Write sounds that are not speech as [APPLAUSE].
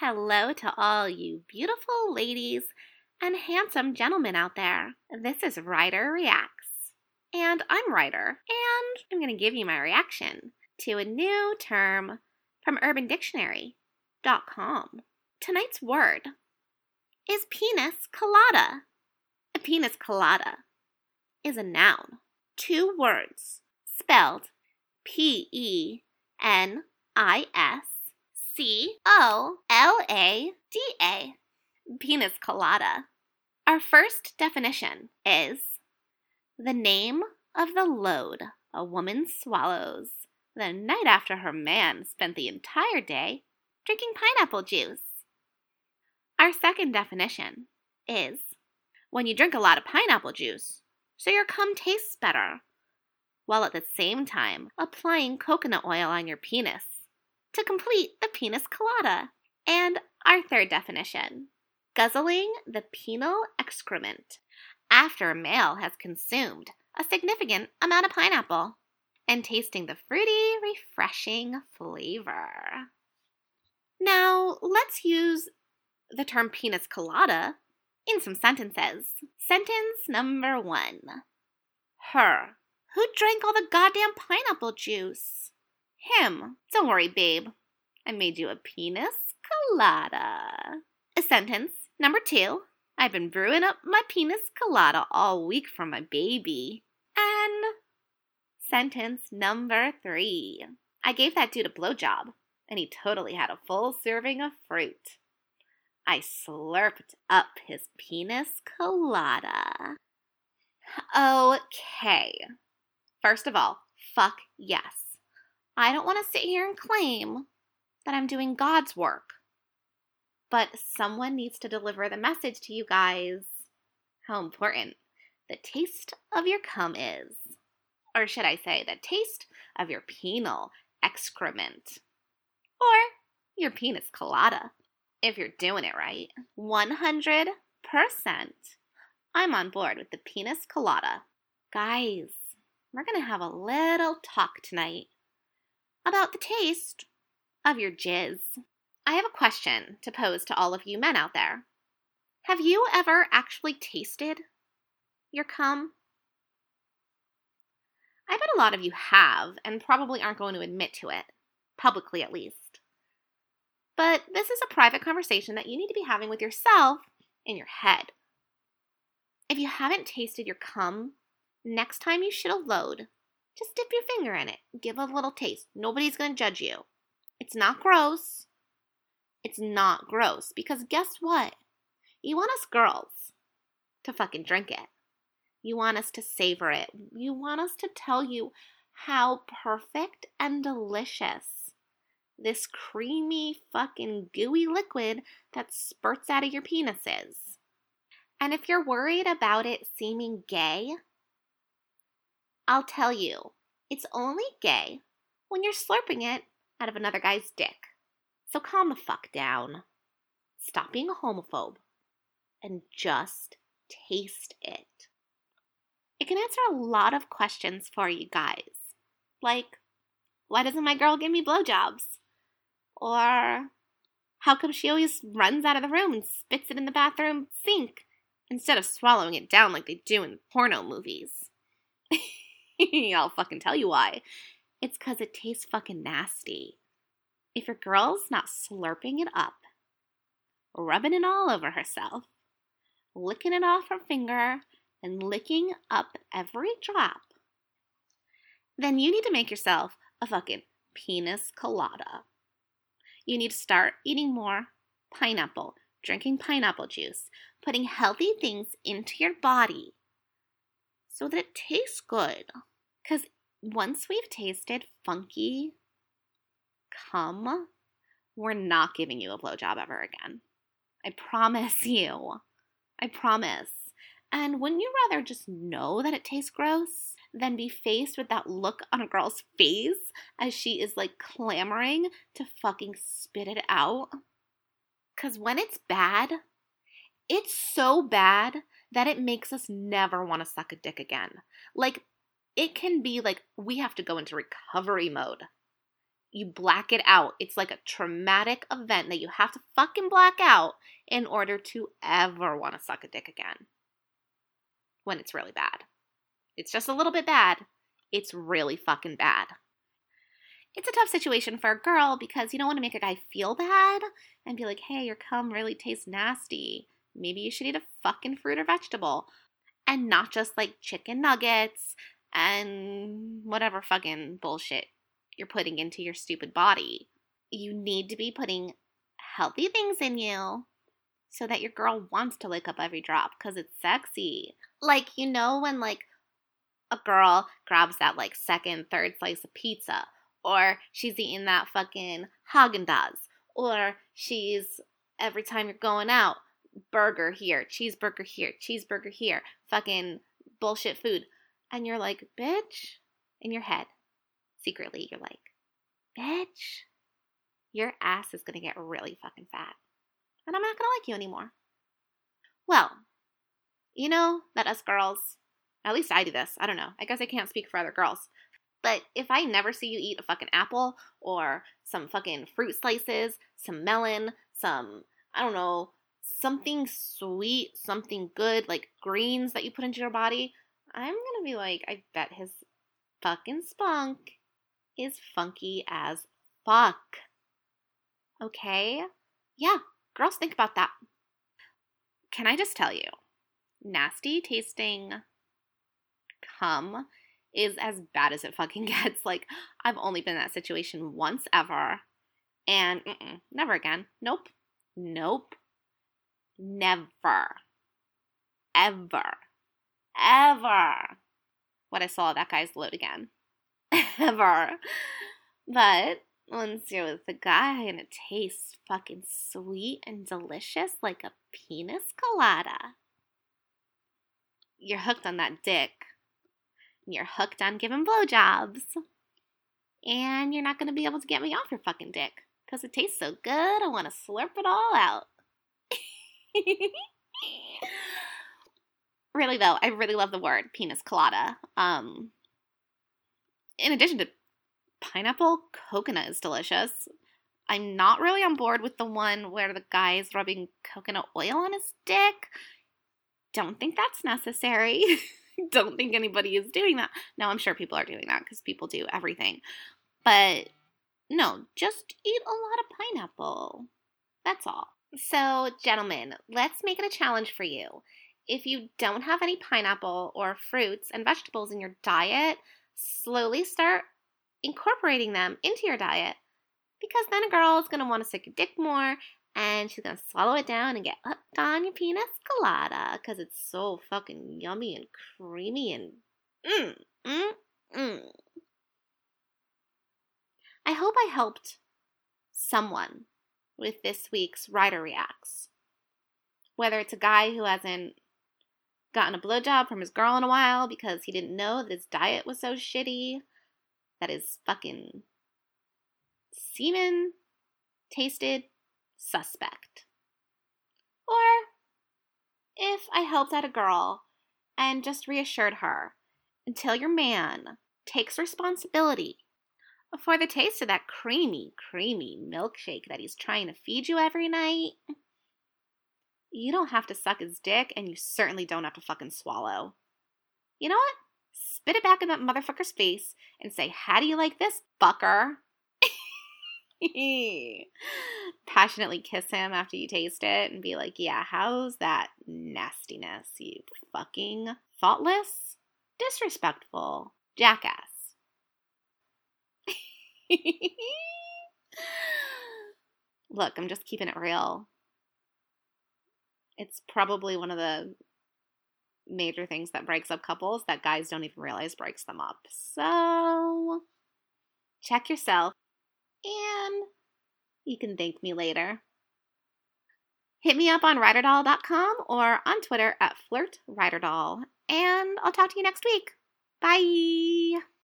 Hello to all you beautiful ladies and handsome gentlemen out there. This is Ryder Reacts. And I'm Ryder, and I'm going to give you my reaction to a new term from UrbanDictionary.com. Tonight's word is penis colada. A penis colada is a noun. Two words spelled P E N I S C O L A D A. Penis colada. Our first definition is the name of the load a woman swallows the night after her man spent the entire day drinking pineapple juice. Our second definition is when you drink a lot of pineapple juice, so your cum tastes better, while at the same time applying coconut oil on your penis to complete the penis colada. And our third definition guzzling the penile excrement after a male has consumed a significant amount of pineapple and tasting the fruity, refreshing flavor. Now, let's use the term penis colada in some sentences. Sentence number one Her. Who drank all the goddamn pineapple juice? Him. Don't worry, babe. I made you a penis colada. A sentence number two. I've been brewing up my penis colada all week for my baby. And sentence number three. I gave that dude a blowjob, and he totally had a full serving of fruit. I slurped up his penis colada. Okay. First of all, fuck yes. I don't want to sit here and claim that I'm doing God's work. But someone needs to deliver the message to you guys how important the taste of your cum is. Or should I say, the taste of your penal excrement. Or your penis colada, if you're doing it right. 100%. I'm on board with the penis colada. Guys, we're going to have a little talk tonight about the taste of your jizz. I have a question to pose to all of you men out there. Have you ever actually tasted your cum? I bet a lot of you have and probably aren't going to admit to it, publicly at least. But this is a private conversation that you need to be having with yourself in your head. If you haven't tasted your cum, next time you should a load, just dip your finger in it. Give a little taste. Nobody's going to judge you. It's not gross. It's not gross because guess what? You want us girls to fucking drink it. You want us to savor it. You want us to tell you how perfect and delicious this creamy, fucking gooey liquid that spurts out of your penis is. And if you're worried about it seeming gay, I'll tell you, it's only gay when you're slurping it out of another guy's dick. So calm the fuck down. Stop being a homophobe and just taste it. It can answer a lot of questions for you guys. Like, why doesn't my girl give me blowjobs? Or, how come she always runs out of the room and spits it in the bathroom sink instead of swallowing it down like they do in porno movies? [LAUGHS] [LAUGHS] I'll fucking tell you why. It's because it tastes fucking nasty. If your girl's not slurping it up, rubbing it all over herself, licking it off her finger, and licking up every drop, then you need to make yourself a fucking penis colada. You need to start eating more pineapple, drinking pineapple juice, putting healthy things into your body so that it tastes good. Because once we've tasted funky cum, we're not giving you a blowjob ever again. I promise [LAUGHS] you. I promise. And wouldn't you rather just know that it tastes gross than be faced with that look on a girl's face as she is like clamoring to fucking spit it out? Because when it's bad, it's so bad that it makes us never want to suck a dick again. Like, it can be like we have to go into recovery mode you black it out. It's like a traumatic event that you have to fucking black out in order to ever want to suck a dick again. When it's really bad. It's just a little bit bad. It's really fucking bad. It's a tough situation for a girl because you don't want to make a guy feel bad and be like, hey, your cum really tastes nasty. Maybe you should eat a fucking fruit or vegetable. And not just like chicken nuggets and whatever fucking bullshit you're putting into your stupid body. You need to be putting healthy things in you so that your girl wants to lick up every drop because it's sexy. Like, you know, when like a girl grabs that like second, third slice of pizza, or she's eating that fucking Haagen Dazs, or she's every time you're going out, burger here, cheeseburger here, cheeseburger here, fucking bullshit food. And you're like, bitch, in your head, secretly, you're like, bitch, your ass is gonna get really fucking fat. And I'm not gonna like you anymore. Well, you know that us girls, at least I do this, I don't know, I guess I can't speak for other girls. But if I never see you eat a fucking apple or some fucking fruit slices, some melon, some, I don't know, something sweet, something good, like greens that you put into your body, I'm gonna be like, I bet his fucking spunk is funky as fuck. Okay? Yeah, girls, think about that. Can I just tell you, nasty tasting cum is as bad as it fucking [LAUGHS] gets. Like, I've only been in that situation once ever. And never again. Nope. Nope. Never. Ever. Ever. What I saw that guy's load again. [LAUGHS] ever. But once you're with the guy and it tastes fucking sweet and delicious like a penis colada, you're hooked on that dick. You're hooked on giving blowjobs. And you're not to be able to get me off your fucking dick because it tastes so good. I want to slurp it all out. [LAUGHS] really though, I really love the word penis colada. Um, in addition to pineapple, coconut is delicious. I'm not really on board with the one where the guy is rubbing coconut oil on his dick. Don't think that's necessary. [LAUGHS] Don't think anybody is doing that. Now, I'm sure people are doing that because people do everything. But no, just eat a lot of pineapple. That's all. So, gentlemen, let's make it a challenge for you. If you don't have any pineapple or fruits and vegetables in your diet, slowly start incorporating them into your diet because then a girl is going to want to suck your dick more and she's going to swallow it down and get hooked on your penis colada because it's so fucking yummy and creamy and mm, mm, mm. I hope I helped someone with this week's Ryder Reacts. Whether it's a guy who hasn't gotten a blowjob from his girl in a while because he didn't know that his diet was so shitty, that his fucking semen tasted suspect. Or if I helped out a girl and just reassured her until your man takes responsibility for the taste of that creamy, creamy milkshake that he's trying to feed you every night. You don't have to suck his dick, and you certainly don't have to fucking swallow. You know what? Spit it back in that motherfucker's face and say, How do you like this, fucker? [LAUGHS] Passionately kiss him after you taste it and be like, Yeah, how's that nastiness, you fucking thoughtless, disrespectful jackass? [LAUGHS] Look, I'm just keeping it real. It's probably one of the major things that breaks up couples that guys don't even realize breaks them up. So, check yourself and you can thank me later. Hit me up on ryderdoll.com or on Twitter at flirtryderdoll. And I'll talk to you next week. Bye.